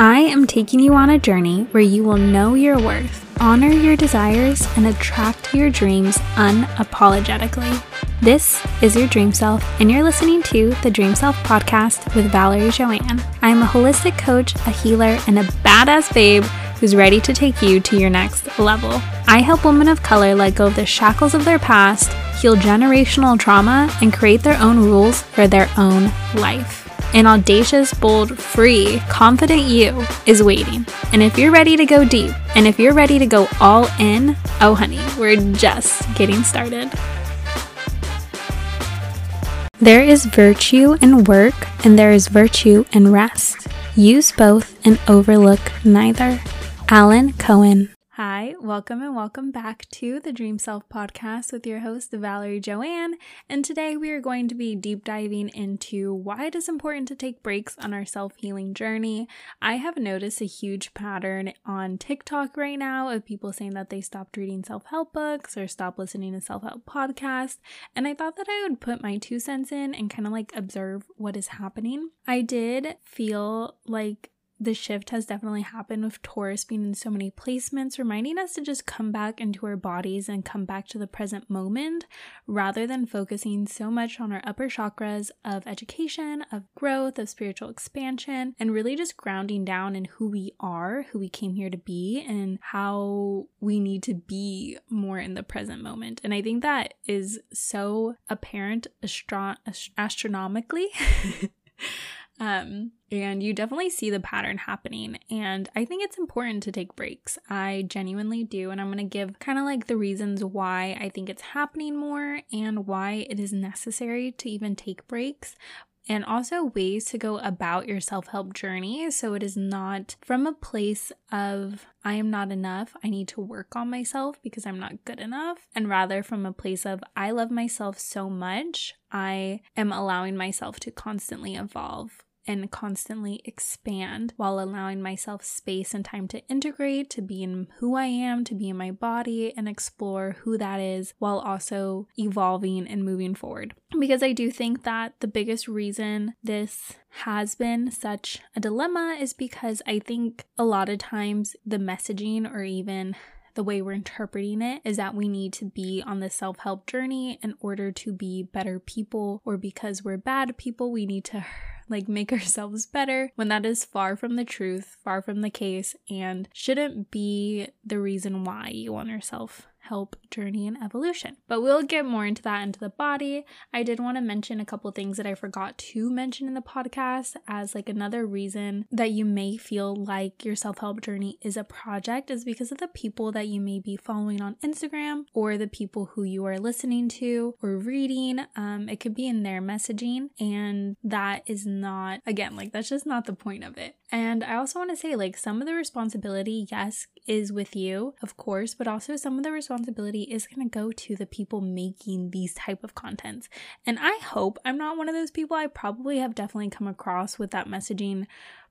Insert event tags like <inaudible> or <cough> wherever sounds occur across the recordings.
I am taking you on a journey where you will know your worth, honor your desires, and attract your dreams unapologetically. This is your Dream Self, and you're listening to the Dream Self podcast with Valerie Joanne. I'm a holistic coach, a healer, and a badass babe who's ready to take you to your next level. I help women of color let go of the shackles of their past, heal generational trauma, and create their own rules for their own life. An audacious, bold, free, confident you is waiting. And if you're ready to go deep, and if you're ready to go all in, oh honey, we're just getting started. There is virtue in work, and there is virtue in rest. Use both and overlook neither. Alan Cohen. Hi, welcome and welcome back to the Dream Self podcast with your host, Valerie Joanne. And today we are going to be deep diving into why it is important to take breaks on our self healing journey. I have noticed a huge pattern on TikTok right now of people saying that they stopped reading self help books or stopped listening to self help podcasts. And I thought that I would put my two cents in and kind of like observe what is happening. I did feel like the shift has definitely happened with Taurus being in so many placements, reminding us to just come back into our bodies and come back to the present moment rather than focusing so much on our upper chakras of education, of growth, of spiritual expansion, and really just grounding down in who we are, who we came here to be, and how we need to be more in the present moment. And I think that is so apparent astro- astronomically. <laughs> Um, and you definitely see the pattern happening. And I think it's important to take breaks. I genuinely do. And I'm going to give kind of like the reasons why I think it's happening more and why it is necessary to even take breaks. And also ways to go about your self help journey. So it is not from a place of, I am not enough. I need to work on myself because I'm not good enough. And rather from a place of, I love myself so much. I am allowing myself to constantly evolve and constantly expand while allowing myself space and time to integrate, to be in who I am, to be in my body, and explore who that is while also evolving and moving forward. Because I do think that the biggest reason this has been such a dilemma is because I think a lot of times the messaging or even the way we're interpreting it is that we need to be on the self help journey in order to be better people, or because we're bad people, we need to like make <laughs> ourselves better when that is far from the truth, far from the case, and shouldn't be the reason why you want yourself help journey and evolution. But we'll get more into that into the body. I did want to mention a couple things that I forgot to mention in the podcast as like another reason that you may feel like your self-help journey is a project is because of the people that you may be following on Instagram or the people who you are listening to or reading. Um, it could be in their messaging and that is not again like that's just not the point of it. And I also want to say, like, some of the responsibility, yes, is with you, of course, but also some of the responsibility is going to go to the people making these type of contents. And I hope I'm not one of those people. I probably have definitely come across with that messaging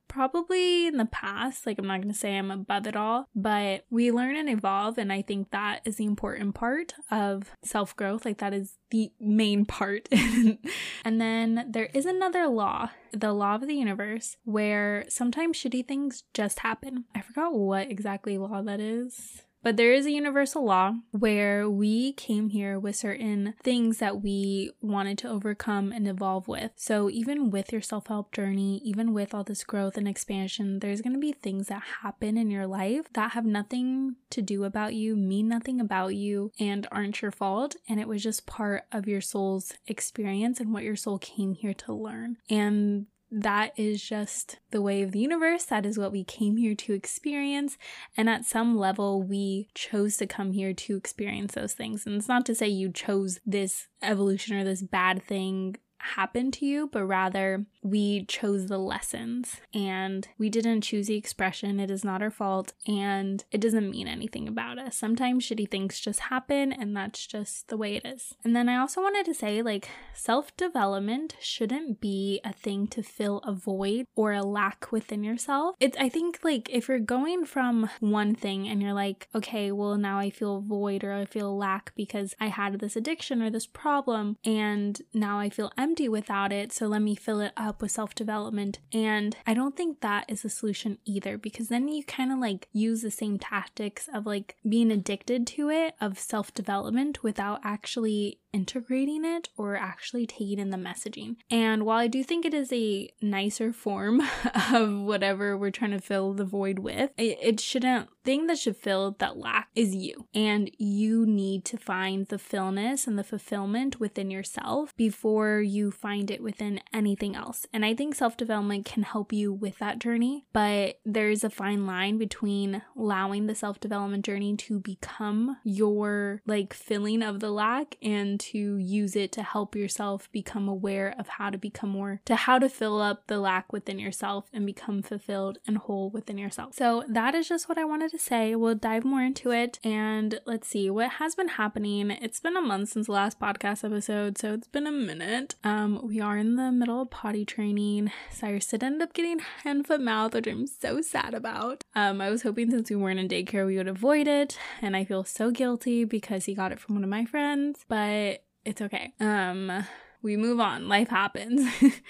probably in the past. Like, I'm not going to say I'm above it all, but we learn and evolve. And I think that is the important part of self growth. Like, that is the main part. <laughs> and then there is another law, the law of the universe, where sometimes shitty things just happen. I forgot what exactly law that is. But there is a universal law where we came here with certain things that we wanted to overcome and evolve with. So, even with your self help journey, even with all this growth and expansion, there's going to be things that happen in your life that have nothing to do about you, mean nothing about you, and aren't your fault. And it was just part of your soul's experience and what your soul came here to learn. And that is just the way of the universe. That is what we came here to experience. And at some level, we chose to come here to experience those things. And it's not to say you chose this evolution or this bad thing happen to you, but rather we chose the lessons and we didn't choose the expression. It is not our fault and it doesn't mean anything about us. Sometimes shitty things just happen and that's just the way it is. And then I also wanted to say like self development shouldn't be a thing to fill a void or a lack within yourself. It's, I think like if you're going from one thing and you're like, okay, well now I feel void or I feel lack because I had this addiction or this problem and now I feel empty empty without it. So let me fill it up with self development. And I don't think that is a solution either because then you kind of like use the same tactics of like being addicted to it, of self development without actually integrating it or actually taking in the messaging. And while I do think it is a nicer form <laughs> of whatever we're trying to fill the void with, it, it shouldn't, thing that should fill that lack is you. And you need to find the fullness and the fulfillment within yourself before you find it within anything else. And I think self development can help you with that journey, but there's a fine line between allowing the self development journey to become your like filling of the lack and to use it to help yourself become aware of how to become more, to how to fill up the lack within yourself and become fulfilled and whole within yourself. So that is just what I wanted to say. We'll dive more into it and let's see what has been happening. It's been a month since the last podcast episode, so it's been a minute. Um, we are in the middle of potty training. Cyrus did end up getting hand foot mouth, which I'm so sad about. Um, I was hoping since we weren't in daycare we would avoid it, and I feel so guilty because he got it from one of my friends, but it's okay. Um, we move on. Life happens. <laughs>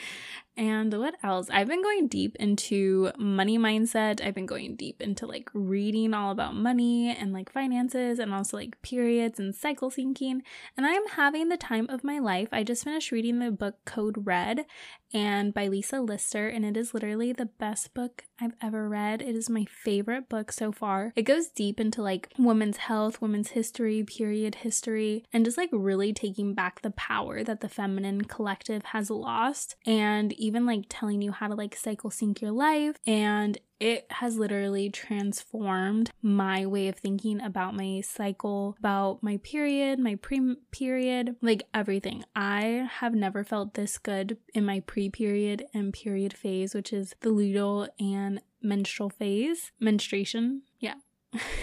And what else? I've been going deep into money mindset. I've been going deep into like reading all about money and like finances and also like periods and cycle syncing. And I'm having the time of my life. I just finished reading the book Code Red and by Lisa Lister, and it is literally the best book I've ever read. It is my favorite book so far. It goes deep into like women's health, women's history, period history, and just like really taking back the power that the feminine collective has lost and even like telling you how to like cycle sync your life and it has literally transformed my way of thinking about my cycle, about my period, my pre period, like everything. I have never felt this good in my pre period and period phase, which is the luteal and menstrual phase, menstruation. Yeah,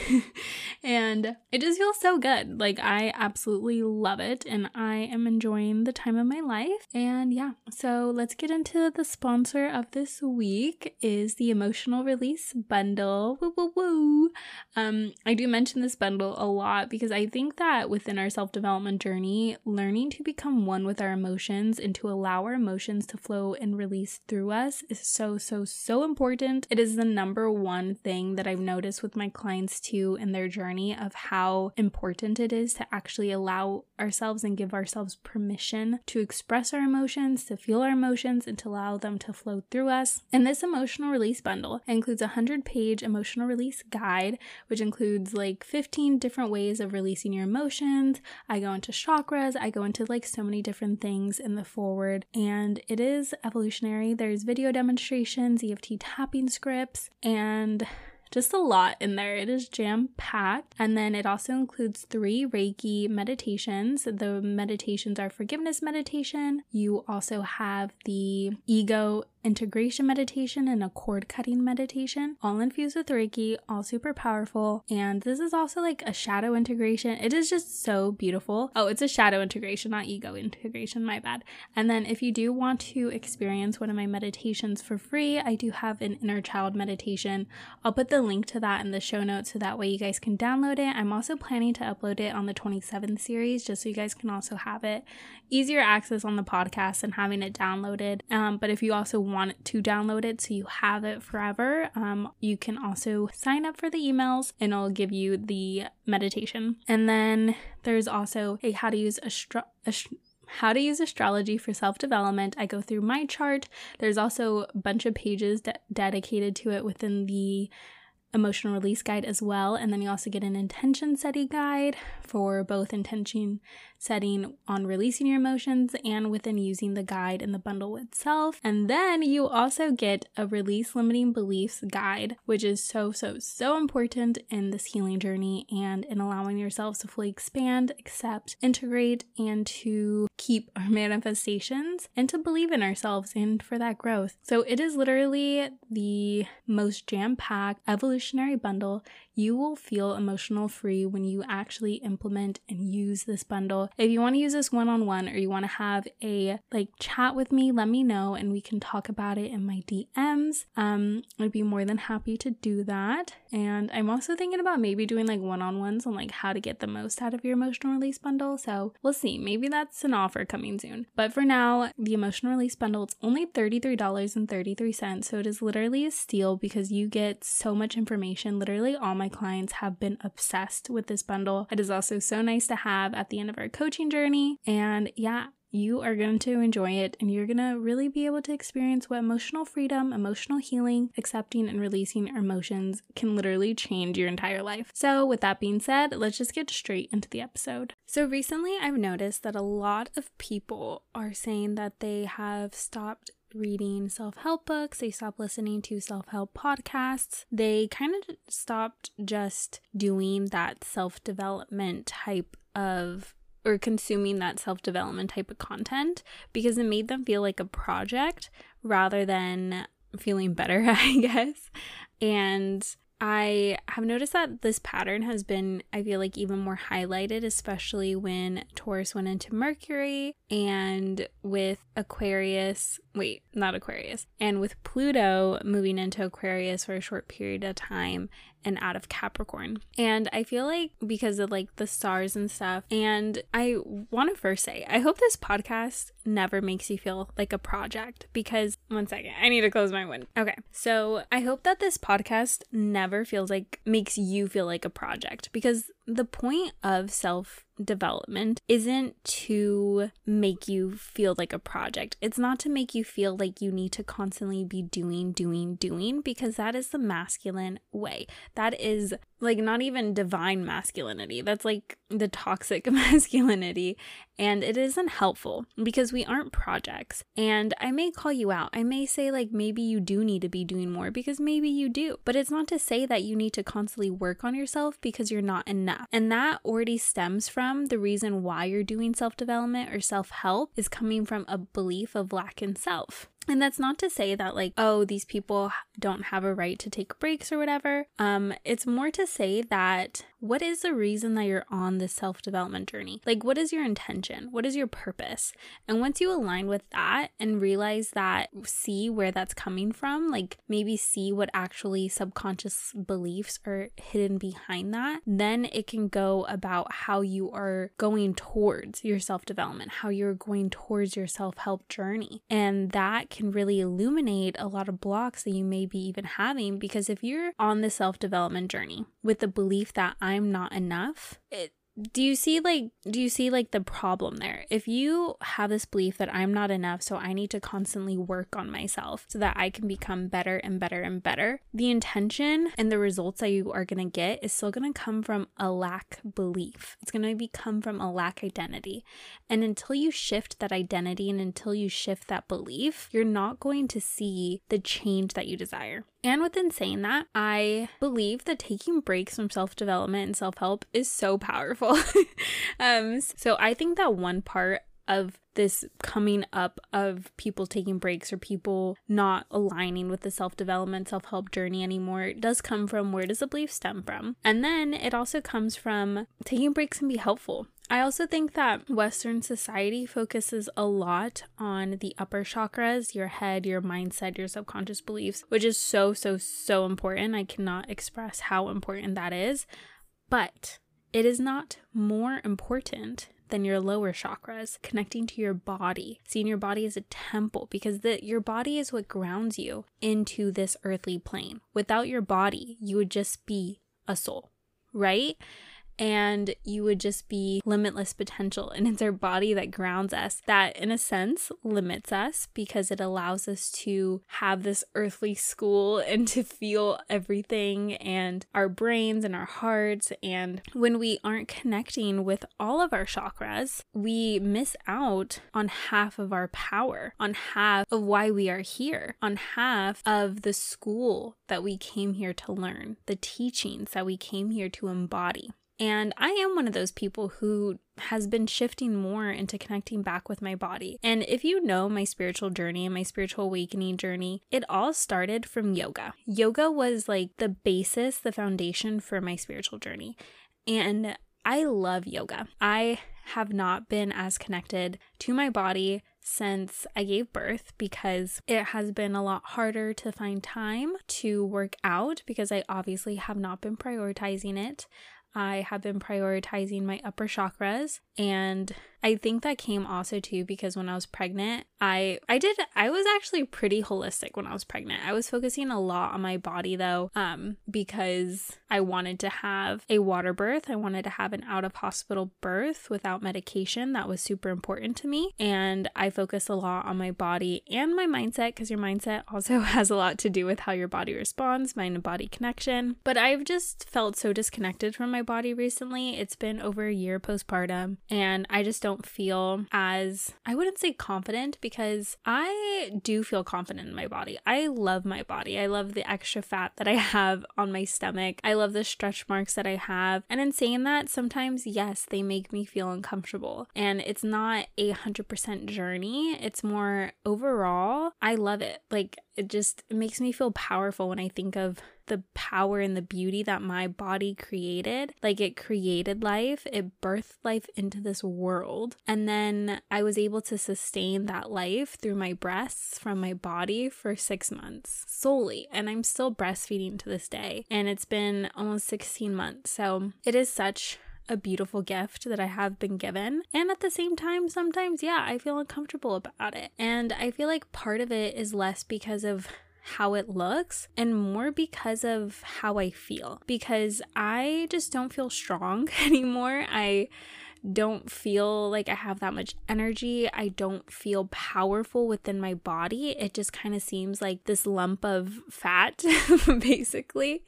<laughs> and it just feels so good. Like, I absolutely love it, and I am enjoying the time of my life. And yeah, so let's get into the sponsor of this week is the Emotional Release Bundle. Woo woo woo. Um, I do mention this bundle a lot because I think that within our self development journey, learning to become one with our emotions and to allow our emotions to flow and release through us is so, so, so important. It is the number one thing that I've noticed with my clients clients to in their journey of how important it is to actually allow ourselves and give ourselves permission to express our emotions, to feel our emotions, and to allow them to flow through us. And this emotional release bundle includes a 100 page emotional release guide, which includes like 15 different ways of releasing your emotions. I go into chakras, I go into like so many different things in the forward, and it is evolutionary. There's video demonstrations, EFT tapping scripts, and just a lot in there. It is jam packed. And then it also includes three Reiki meditations. The meditations are forgiveness meditation. You also have the ego integration meditation and a cord cutting meditation, all infused with Reiki, all super powerful. And this is also like a shadow integration. It is just so beautiful. Oh, it's a shadow integration, not ego integration, my bad. And then if you do want to experience one of my meditations for free, I do have an inner child meditation. I'll put the link to that in the show notes so that way you guys can download it. I'm also planning to upload it on the 27th series just so you guys can also have it easier access on the podcast and having it downloaded. Um, but if you also want to download it so you have it forever, um, you can also sign up for the emails and it'll give you the meditation. And then there's also a how to use astro- ast- how to use astrology for self development. I go through my chart. There's also a bunch of pages de- dedicated to it within the emotional release guide as well. And then you also get an intention setting guide for both intention setting on releasing your emotions and within using the guide in the bundle itself. And then you also get a release limiting beliefs guide, which is so, so, so important in this healing journey and in allowing yourselves to fully expand, accept, integrate, and to keep our <laughs> manifestations and to believe in ourselves and for that growth. So it is literally the most jam packed evolution revolutionary bundle, you will feel emotional free when you actually implement and use this bundle. If you want to use this one on one or you want to have a like chat with me, let me know and we can talk about it in my DMs. Um, I'd be more than happy to do that. And I'm also thinking about maybe doing like one on ones on like how to get the most out of your emotional release bundle. So we'll see. Maybe that's an offer coming soon. But for now, the emotional release bundle, it's only $33.33. So it is literally a steal because you get so much information. Literally, all my clients have been obsessed with this bundle. It is also so nice to have at the end of our coaching journey. And yeah, you are going to enjoy it and you're going to really be able to experience what emotional freedom, emotional healing, accepting and releasing emotions can literally change your entire life. So, with that being said, let's just get straight into the episode. So, recently I've noticed that a lot of people are saying that they have stopped reading self help books, they stopped listening to self help podcasts, they kind of stopped just doing that self development type of or consuming that self development type of content because it made them feel like a project rather than feeling better, <laughs> I guess. And I have noticed that this pattern has been, I feel like, even more highlighted, especially when Taurus went into Mercury and with Aquarius, wait, not Aquarius, and with Pluto moving into Aquarius for a short period of time and out of Capricorn. And I feel like because of like the stars and stuff, and I want to first say, I hope this podcast never makes you feel like a project because one second, I need to close my window. Okay. So I hope that this podcast never feels like makes you feel like a project because the point of self development isn't to make you feel like a project. It's not to make you feel like you need to constantly be doing, doing, doing, because that is the masculine way. That is like not even divine masculinity. That's like the toxic <laughs> masculinity. And it isn't helpful because we aren't projects. And I may call you out. I may say, like, maybe you do need to be doing more because maybe you do. But it's not to say that you need to constantly work on yourself because you're not enough. And that already stems from the reason why you're doing self development or self help is coming from a belief of lack in self. And that's not to say that like, oh, these people don't have a right to take breaks or whatever. Um, it's more to say that what is the reason that you're on this self-development journey? Like what is your intention? What is your purpose? And once you align with that and realize that see where that's coming from, like maybe see what actually subconscious beliefs are hidden behind that, then it can go about how you are going towards your self-development, how you're going towards your self-help journey. And that can really illuminate a lot of blocks that you may be even having because if you're on the self development journey with the belief that I'm not enough, it do you see like do you see like the problem there? If you have this belief that i'm not enough so i need to constantly work on myself so that i can become better and better and better the intention and the results that you are going to get is still going to come from a lack belief. It's going to become from a lack identity. And until you shift that identity and until you shift that belief you're not going to see the change that you desire and within saying that, I believe that taking breaks from self development and self help is so powerful. <laughs> um, so I think that one part of this coming up of people taking breaks or people not aligning with the self development, self help journey anymore does come from where does the belief stem from? And then it also comes from taking breaks can be helpful. I also think that Western society focuses a lot on the upper chakras, your head, your mindset, your subconscious beliefs, which is so, so, so important. I cannot express how important that is. But it is not more important than your lower chakras, connecting to your body, seeing your body as a temple, because the, your body is what grounds you into this earthly plane. Without your body, you would just be a soul, right? And you would just be limitless potential. And it's our body that grounds us, that in a sense limits us because it allows us to have this earthly school <laughs> and to feel everything and our brains and our hearts. And when we aren't connecting with all of our chakras, we miss out on half of our power, on half of why we are here, on half of the school that we came here to learn, the teachings that we came here to embody. And I am one of those people who has been shifting more into connecting back with my body. And if you know my spiritual journey and my spiritual awakening journey, it all started from yoga. Yoga was like the basis, the foundation for my spiritual journey. And I love yoga. I have not been as connected to my body since I gave birth because it has been a lot harder to find time to work out because I obviously have not been prioritizing it. I have been prioritizing my upper chakras and I think that came also too because when I was pregnant, I I did I was actually pretty holistic when I was pregnant. I was focusing a lot on my body though um because I wanted to have a water birth. I wanted to have an out of hospital birth without medication. That was super important to me and I focused a lot on my body and my mindset because your mindset also <laughs> has a lot to do with how your body responds, mind and body connection. But I've just felt so disconnected from my body recently. It's been over a year postpartum and I just don't feel as, I wouldn't say confident because I do feel confident in my body. I love my body. I love the extra fat that I <laughs> have on my stomach. I love the stretch marks that I have. And in saying that, sometimes, yes, they make me feel uncomfortable. And it's not a 100% journey, it's more overall, I love it. Like, it just it makes me feel powerful when I think of the power and the beauty that my body created. Like it created life, it birthed life into this world. And then I was able to sustain that life through my breasts from my body for six months solely. And I'm still breastfeeding to this day. And it's been almost 16 months. So it is such a beautiful gift that I have been given. And at the same time, sometimes, yeah, I feel uncomfortable about it. And I feel like part of it is less because of how it looks and more because of how I feel. Because I just don't feel strong <laughs> anymore. I don't feel like I have that much energy. I don't feel powerful within my body. It just kind of seems like this lump of fat, <laughs> basically,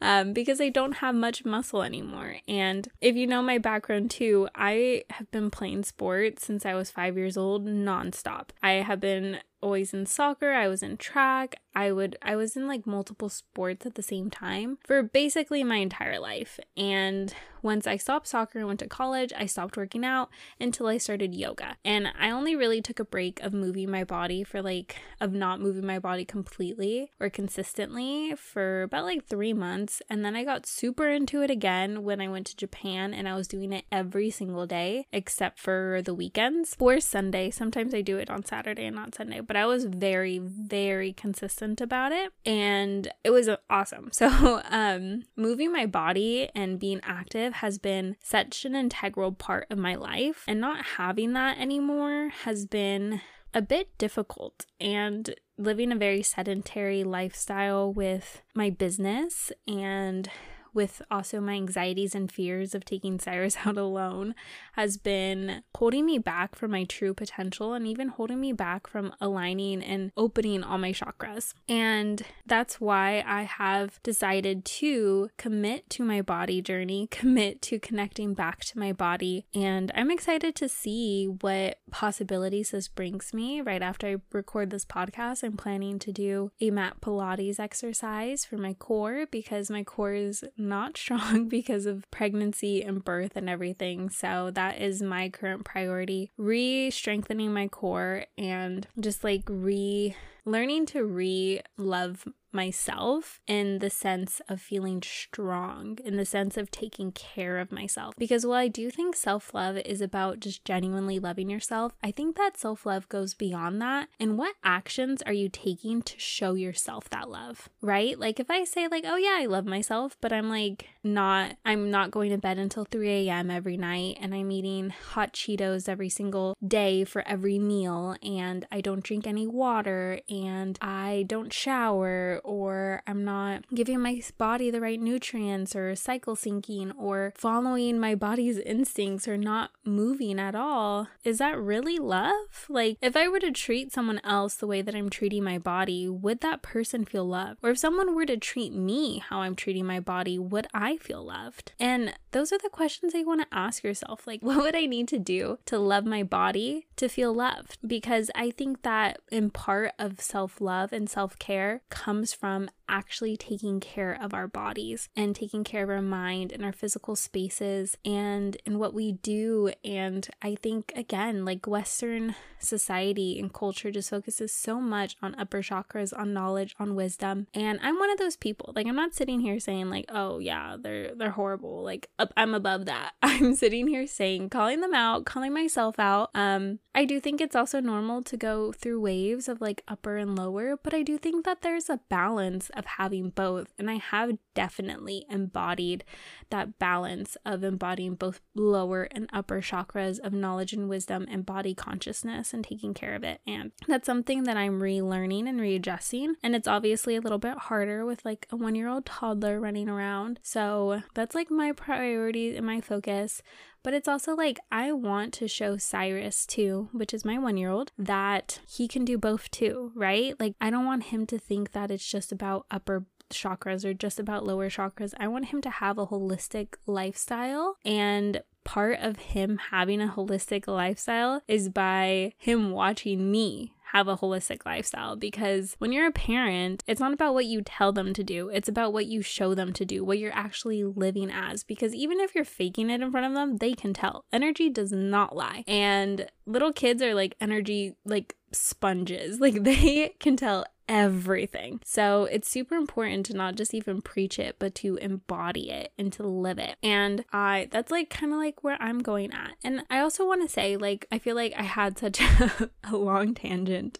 um, because I don't have much muscle anymore. And if you know my background too, I have been playing sports since I was five years old nonstop. I have been always in soccer, I was in track, I would I was in like multiple sports at the same time for basically my entire life. And once I stopped soccer and went to college, I stopped working out until I started yoga. And I only really took a break of moving my body for like of not moving my body completely or consistently for about like 3 months, and then I got super into it again when I went to Japan and I was doing it every single day except for the weekends or Sunday. Sometimes I do it on Saturday and not Sunday, but I was very, very consistent about it and it was awesome. <laughs> So, um, moving my body and being active has been such an integral part of my life, and not having that anymore has been a bit difficult and living a very sedentary lifestyle with my business and with also my anxieties and fears of taking Cyrus <laughs> out alone has been holding me back from my true potential and even holding me back from aligning and opening all my chakras. And that's why I have decided to commit to my body journey, <laughs> commit to connecting back to my body. And I'm excited to see what possibilities this brings me. Right after I record this podcast, I'm planning to do a mat Pilates exercise for my core because my core is not strong <laughs> because of pregnancy and birth and everything. So that is my current priority. Re strengthening my core and just like re learning to re love myself in the sense of feeling strong, in the sense of taking care of myself. Because while I do think self love is about just genuinely loving yourself, I think that self love goes beyond that. And what actions are you taking to show yourself that love, right? Like if I say, like, oh yeah, I love myself, but I'm like not, I'm not going to bed until 3 a.m. every night and I'm eating hot Cheetos every single day for every meal and I don't drink any water and I don't shower or I'm not giving my body the right nutrients or cycle syncing or following my body's instincts or not moving at all, is that really love? Like, if I were to treat someone else the way that I'm treating my body, would that person feel loved? Or if someone were to treat me how I'm treating my body, would I feel loved? And those are the questions that you want to ask yourself. Like, <laughs> what would I need to do to love my body to feel loved? Because I think that in part of self love and self care comes from actually taking care of our bodies and taking care of our mind and our physical spaces and and what we do and I think again like western society and culture just focuses so much on upper chakras, on knowledge, on wisdom. And I'm one of those people. Like I'm not sitting here saying like, "Oh yeah, they're they're horrible." Like I'm above that. <laughs> I'm sitting here saying calling them out, calling myself out. Um I do think it's also normal to go through waves of like upper and lower, but I do think that there's a balance of having both. And I have definitely embodied that balance of embodying both lower and upper chakras of knowledge and wisdom and body consciousness and taking care of it. And that's something that I'm relearning and readjusting. And it's obviously a little bit harder with like a one year old toddler running around. So that's like my priority and my focus. But it's also like I want to show Cyrus too, which is my one year old, that he can do both too, right? Like I don't want him to think that it's just about upper chakras or just about lower chakras. I want him to have a holistic lifestyle and part of him having a holistic lifestyle is by him watching me have a holistic lifestyle because when you're a parent, it's not about what you tell them to do, it's about what you show them to do, what you're actually living as. Because even if you're faking it in front of them, they can tell. Energy does not lie. And little kids are like energy, like sponges. <laughs> Like they can tell everything. So it's super important to not just even preach it, but to embody it and to live it. And I, that's like kind of like where I'm going at. And I also want to say, like, I feel like I had such <laughs> a, long tangent,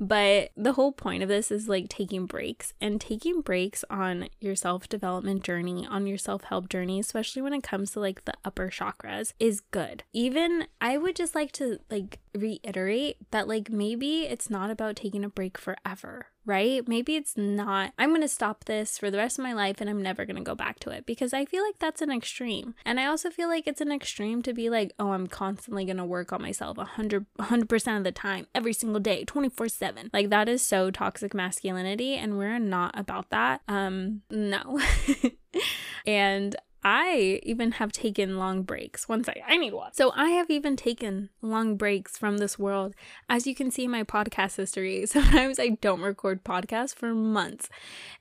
but the whole point of this is like taking breaks and taking breaks on your self development journey, on your self help journey, especially when it comes to like the upper chakras, is good. Even I would just like to like reiterate that like maybe it's not about taking a break forever right? Maybe it's not, I'm going to stop this for the rest of my life and I'm never going to go back to it because I feel like that's an extreme. And I also feel like it's an extreme to be like, oh, I'm constantly going to work on myself 100, 100% of the time, every single day, 24 7. Like that is so toxic masculinity and we're not about that. Um, no. <laughs> and I even have taken long breaks. One second, I need one. So I have even taken long breaks from this world. As you can see my podcast history, <laughs> sometimes I don't record podcasts for months.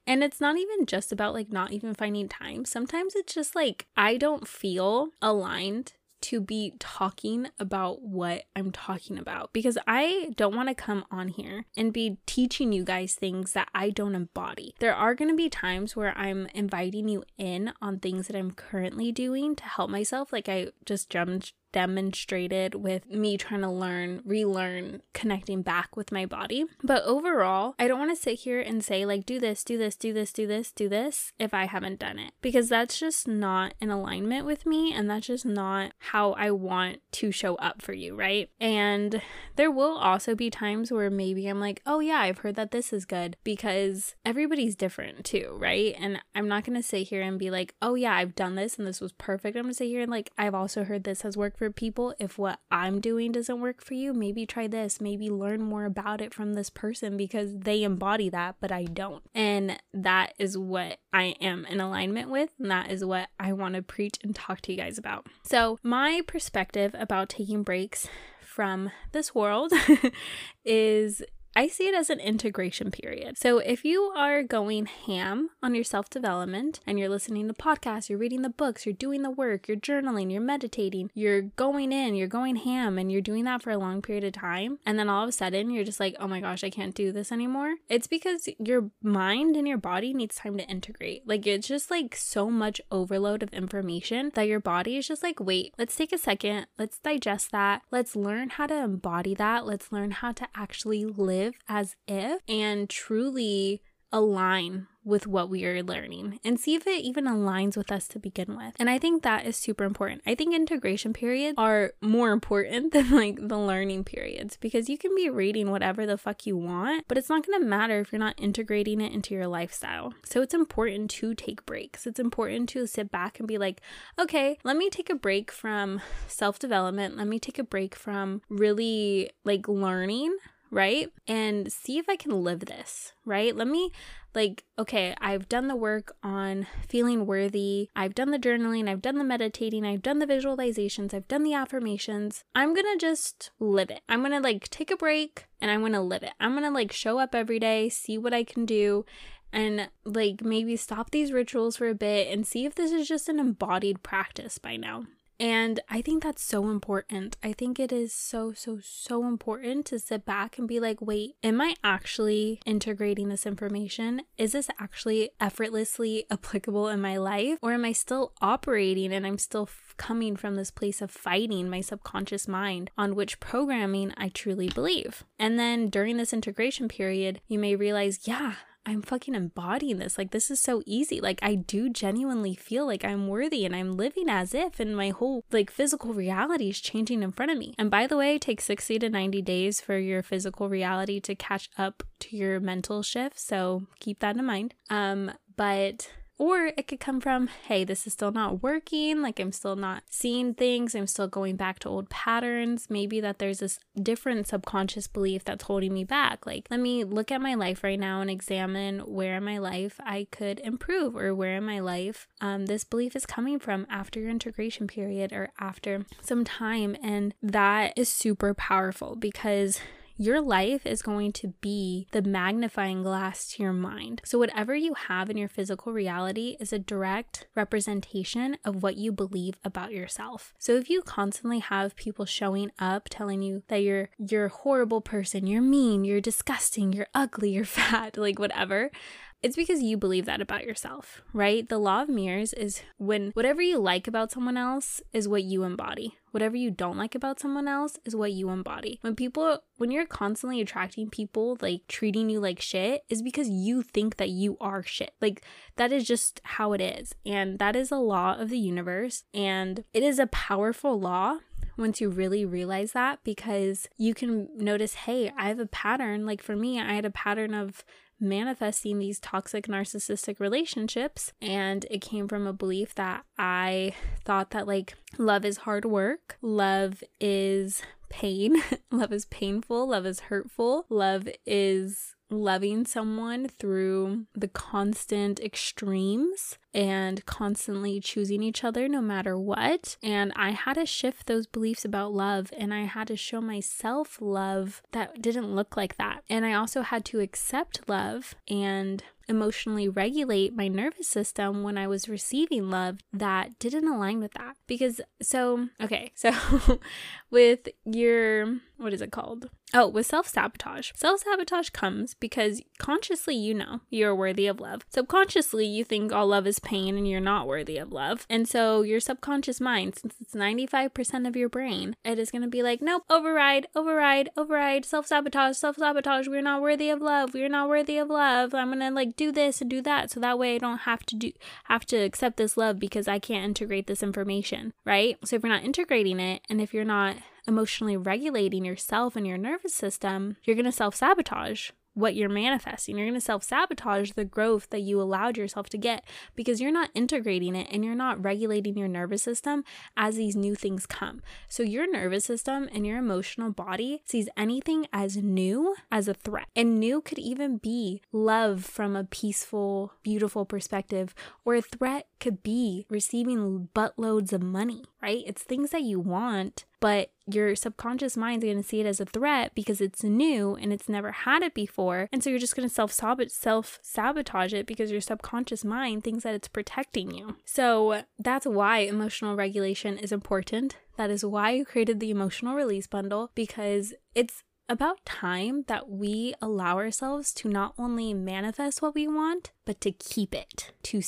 And it's not even just about like not even finding time. Sometimes it's just like I don't feel aligned to be talking about what I'm talking about because I don't want to come on here and be teaching you guys things that I don't embody. There are going to be times where I'm inviting you in on things that I'm currently doing to help myself. Like I just jumped demonstrated with me trying to learn, relearn, connecting back with my body. But overall, I don't want to sit here and say, like, do this, do this, do this, do this, do this if I haven't done it because that's just not in alignment with me and that's just not how I want to show up for you, right? And there will also be times where maybe I'm like, oh, yeah, I've heard that this is good because everybody's different too, right? And I'm not going to sit here and be like, oh, yeah, I've done this and this was perfect. I'm going to sit here and like, I've also heard this has worked for people. If what I'm doing doesn't work for you, maybe try this. Maybe learn more about it from this person because they embody that, but I don't. And that is what I am in alignment with. And that is what I want to preach and talk to you guys about. So, my perspective about taking breaks from this world <laughs> is I see it as an integration period. So if you are going ham on your self development and you're listening to podcasts, you're reading the books, you're doing the work, you're journaling, you're meditating, you're going in, you're going ham, and you're doing that for a long period of time, and then all of a sudden you're just like, oh my gosh, I can't do this anymore. It's because your mind and your body needs time to integrate. Like it's just like so much overload of information that your body is just like, wait, let's take a second, let's digest that, let's learn how to embody that, let's learn how to actually live live as if and truly align with what we are learning and see if it even aligns with us to begin with. And I think that is super important. I think integration periods are more important <laughs> than like the learning periods because you can be reading whatever the fuck you want, but it's not going to matter if you're not integrating it into your lifestyle. So it's important to take breaks. It's important to sit back and be like, okay, let me take a break from self development. Let me take a break from really like learning right? And see if I can live this, right? Let me, like, okay, I've done the work on feeling worthy. I've done the journaling. I've done the meditating. I've done the visualizations. I've done the affirmations. I'm gonna just live it. I'm gonna, like, take a break and I'm gonna live it. I'm gonna, like, show up every day, see what I can do, and like maybe stop these rituals for a bit and see if this is just an embodied practice by now. And I think that's so important. I think it is so, so, so important to sit back and be like, wait, am I actually integrating this information? Is this actually effortlessly applicable in my life? Or am I still operating and I'm still f- coming from this place of fighting my subconscious mind on which programming I truly believe? And then during this integration period, you may realize, yeah, I'm fucking embodying this. Like, this is so easy. Like, I do genuinely feel like I'm worthy and I'm living as if, and my whole like physical reality is changing in front of me. And by the way, it takes 60 to 90 days for your physical reality to catch up to your mental shift. So keep that in mind. Um, but or it could come from, hey, this is still not working. Like I'm still not seeing things. I'm still going back to old patterns. Maybe that there's this different subconscious belief that's holding me back. Like, let me look at my life right now and examine where in my life I could improve or where in my life um, this belief is coming from after your integration period or after some time. And that is super powerful because your life is going to be the magnifying glass to your mind. So, whatever you have in your physical reality is a direct representation of what you believe about yourself. So, if you constantly have people showing up telling you that you're you're a horrible person, you're mean, you're disgusting, you're ugly, you're <laughs> fat, like whatever, it's because you believe that about yourself, right? The law of mirrors is when whatever you like about someone else is what you embody. Whatever you don't like about someone else is what you embody. When people, when you're constantly attracting people like treating you like shit, is because you think that you are shit. Like that is just how it is. And that is a law of the universe. And it is a powerful law once you really realize that because you can notice, hey, I have a pattern. Like for me, I had a pattern of manifesting these toxic narcissistic relationships. And it came from a belief that I thought that like love is hard work, love is pain, <laughs> love is painful, love is hurtful, love is loving someone through the constant extremes and constantly choosing each other no matter what. And I had to shift those beliefs about love and I had to show myself love that didn't look like that. And I also had to accept love and emotionally regulate my nervous system when I was receiving love that didn't align with that. Because, so, okay, so <laughs> with your, what is it called? Oh, with self sabotage. Self sabotage comes because consciously you know you're worthy of love. Subconsciously, you think all love is pain and you're not worthy of love. And so your subconscious mind, since it's 95% of your brain, it is going to be like, nope, override, override, override, self sabotage, self sabotage. We're not worthy of love. We're not worthy of love. I'm going to like do this and do that. So that way I don't have to do, have to accept this love because I can't integrate this information, right? So if you're not integrating it and if you're not emotionally regulating yourself and your nervous system, you're going to self sabotage what you're manifesting. You're going to self sabotage the growth that you allowed yourself to get because you're not integrating it and you're not regulating your nervous system as these new things come. So, your nervous system and your emotional body sees anything as new as a threat. And new could even be love from a peaceful, beautiful perspective, or a threat could be receiving buttloads of money, right? It's things that you want but your subconscious mind's going to see it as a threat because it's new and it's never had it before. And so you're just going to self self sabotage it because your subconscious mind thinks that it's protecting you. So that's why emotional regulation is important. That is why you created the emotional release bundle because it's about time that we allow ourselves to not only manifest what we want, but to keep it, to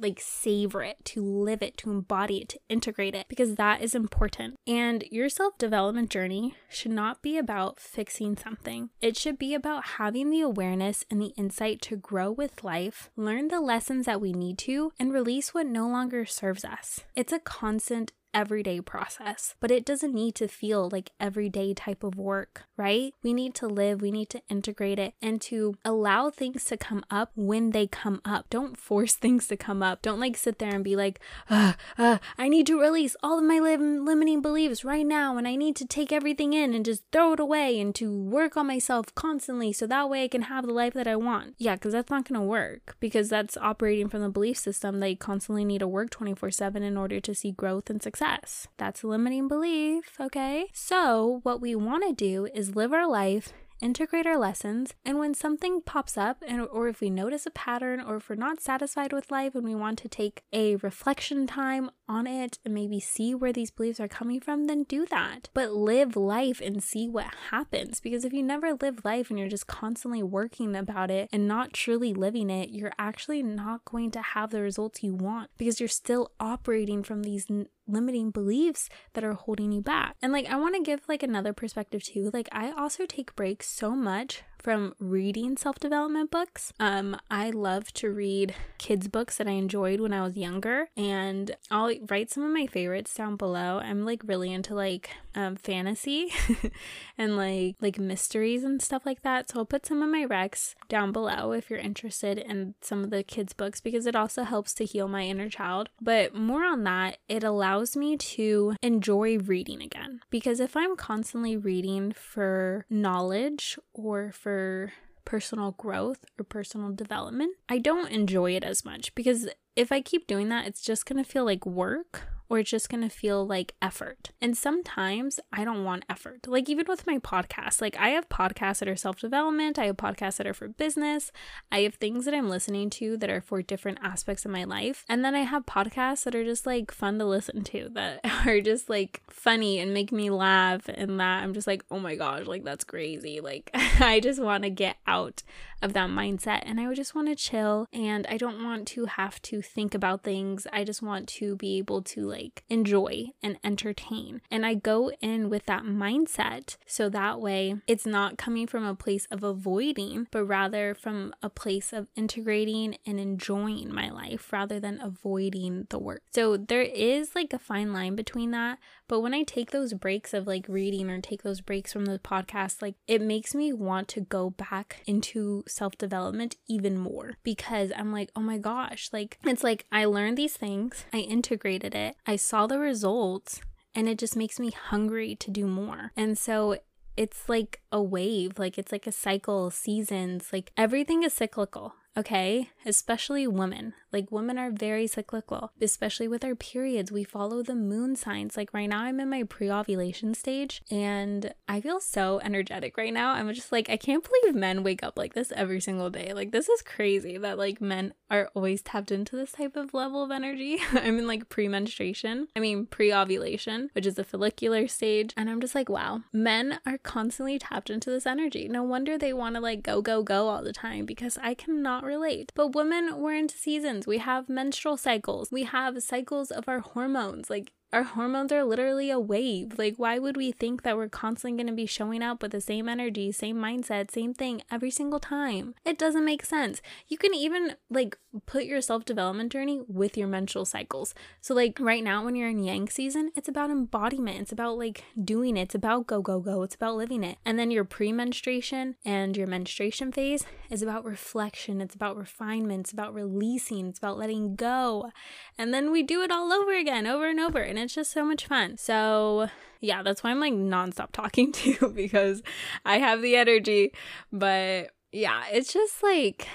like savor it, to live it, to embody it, to integrate it, because that is important. And your self development journey should not be about fixing something, it should be about having the awareness and the insight to grow with life, learn the lessons that we need to, and release what no longer serves us. It's a constant everyday process, but it doesn't need to feel like everyday type of work, right? We need to live, we need to integrate it and to allow things to come up when they come up. Don't force <laughs> things to come up. Don't like sit there and be like, uh, uh, I need to release all of my lim- limiting beliefs right now and I need to take everything in and just throw it away and to work on myself constantly so that way I can have the life that I want. Yeah, because that's not going to work because that's operating from the belief system that you constantly need to work 24 7 in order to see growth and success success. That's a limiting belief, okay? So, what we want to do is live our life integrate our lessons, and when something pops up, and, or if we notice a pattern, or if we're not satisfied with life and we want to take a reflection time on it and maybe see where these beliefs are coming from, then do that. But live life and see what happens. Because if you never live life and you're just constantly working about it and not truly living it, you're actually not going to have the results you want because you're still operating from these limiting beliefs that are holding you back. And like I want to give like another perspective too. Like I also take breaks so much from reading self-development books. Um I love to read kids books that I enjoyed when I was younger and I'll write some of my favorites down below. I'm like really into like um fantasy <laughs> and like like mysteries and stuff like that. So I'll put some of my recs down below if you're interested in some of the kids books because it also helps to heal my inner child. But more on that, it allows me to enjoy reading again. Because if I'm constantly reading for knowledge or for personal growth or personal development, I don't enjoy it as much because if I keep doing that, it's just going to feel like work or it's just gonna feel like effort. And sometimes I don't want effort. Like, even with my podcast, like, I have podcasts that are self development, I have podcasts that are for business, I have things that I'm listening to that are for different aspects of my life. And then I have podcasts that are just like fun to listen to, <laughs> that are just like funny and make me laugh. And that I'm just like, oh my gosh, like, that's crazy. Like, <laughs> I just wanna get out of that mindset and I would just wanna chill and I don't want to have to think about things. I just want to be able to, like enjoy and entertain. And I go in with that mindset so that way it's not coming from a place of avoiding, but rather from a place of integrating and enjoying my life rather than avoiding the work. So there is like a fine line between that. But when I take those breaks of like reading or take those breaks from the podcast, like it makes me want to go back into self development even more because I'm like, oh my gosh, like it's like I learned these things, I integrated it, I saw the results, and it just makes me hungry to do more. And so it's like a wave, like it's like a cycle, seasons, like everything is cyclical okay? Especially women. Like, women are very cyclical, especially with our periods. We follow the moon signs. Like, right now, I'm in my pre ovulation stage and I feel so energetic right now. I'm just like, I can't believe men wake up like this every single day. Like, this is crazy that like men are always tapped into this type of level of energy. <laughs> I'm in like pre menstruation, I mean, pre ovulation, which is the follicular stage. And I'm just like, wow, men are constantly tapped into this energy. No wonder they want to like go, go, go all the time because I cannot relate. But women, we're into seasons. We have menstrual cycles. We have cycles of our hormones. Like our hormones are literally a wave. Like, why would we think that we're constantly going to be showing up with the same energy, same mindset, same thing every single time? It doesn't make sense. You can even like put your self development journey with your menstrual cycles. So, like, right now, when you're in Yang season, it's about embodiment, it's about like doing it, it's about go, go, go, it's about living it. And then your pre menstruation and your menstruation phase is about reflection, it's about refinement, it's about releasing, it's about letting go. And then we do it all over again, over and over. And and it's just so much fun. So, yeah, that's why I'm like nonstop talking <laughs> to you because I have the energy. But yeah, it's just like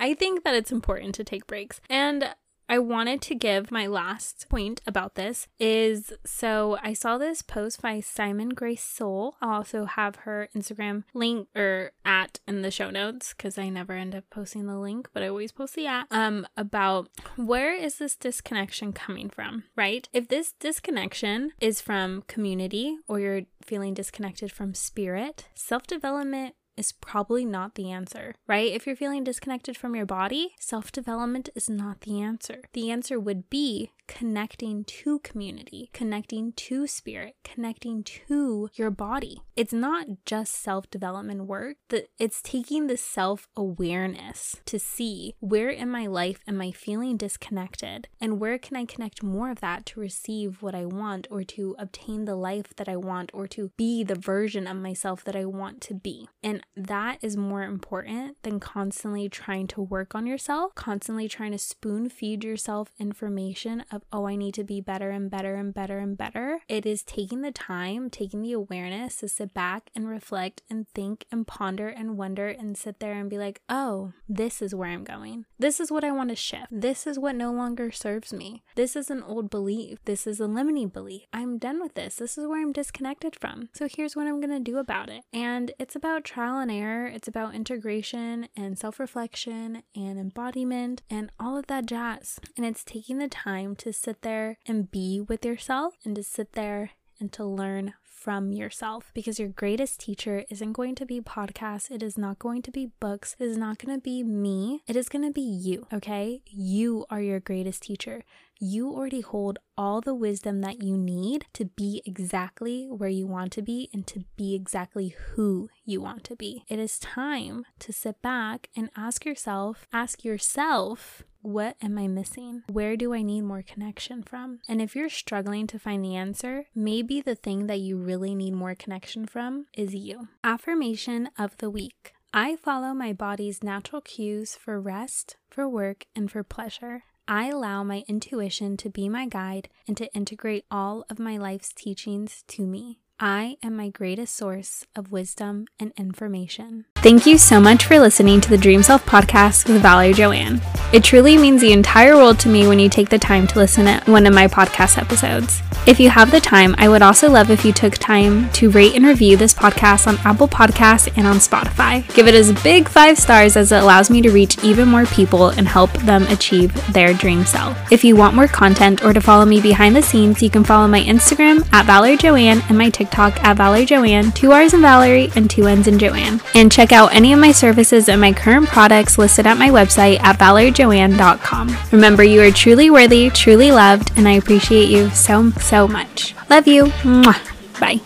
I think that it's important to take breaks. And I wanted to give my last point about this is so I saw this post by Simon Grace Soul. I'll also have her Instagram link or at in the show notes because I never end up posting the link, but I always post the at um about where is this disconnection coming from, right? If this disconnection is from community or you're feeling disconnected from spirit, self-development is probably not the answer, right? If you're feeling disconnected from your body, self development is not the answer. The answer would be connecting to community, connecting to spirit, connecting to your body. It's not just self development work, it's taking the self awareness to see where in my life am I feeling disconnected and where can I connect more of that to receive what I want or to obtain the life that I want or to be the version of myself that I want to be. And that is more important than constantly trying to work on yourself, constantly trying to spoon feed yourself information of, oh, I need to be better and better and better and better. It is taking the time, taking the awareness to sit back and reflect and think and ponder and wonder and sit there and be like, oh, this is where I'm going. This is what I want to shift. This is what no longer serves me. This is an old belief. This is a limiting belief. I'm done with this. This is where I'm disconnected from. So here's what I'm going to do about it. And it's about trial and error. It's about integration and self reflection and embodiment and all of that jazz. And it's taking the time to sit there and be with yourself and to sit there and to learn from yourself because your greatest teacher isn't going to be podcasts. It is not going to be books. It is not going to be me. It is going to be you, okay? You are your greatest teacher. You already hold all the wisdom that you need to be exactly where you want to be and to be exactly who you want to be. It is time to sit back and ask yourself, ask yourself, what am I missing? Where do I need more connection from? And if you're struggling to find the answer, maybe the thing that you really need more connection from is you. Affirmation of the week. I follow my body's natural cues for rest, for work, and for pleasure. I allow my intuition to be my guide and to integrate all of my life's teachings to me. I am my greatest source of wisdom and information. Thank you so much for listening to the Dream Self podcast with Valerrie Joann. It truly means the entire world to me when you take the time to listen to one of my podcast episodes. If you have the time, I would also love if you took time to rate and review this podcast on Apple Podcasts and on Spotify. Give it as big five stars as it allows me to reach even more people and help them achieve their dream self. If you want more content or to follow me behind the scenes, you can follow my Instagram at Valerrie Joann and my TikTok at Valerrie Joann, two R's in Valerie and two N's in Joanne. And check out any of my services and my current products listed at my website at valerriejoann.com. Remember, you are truly worthy, truly loved, and I appreciate you so, so much. Love you. Mwah. Bye.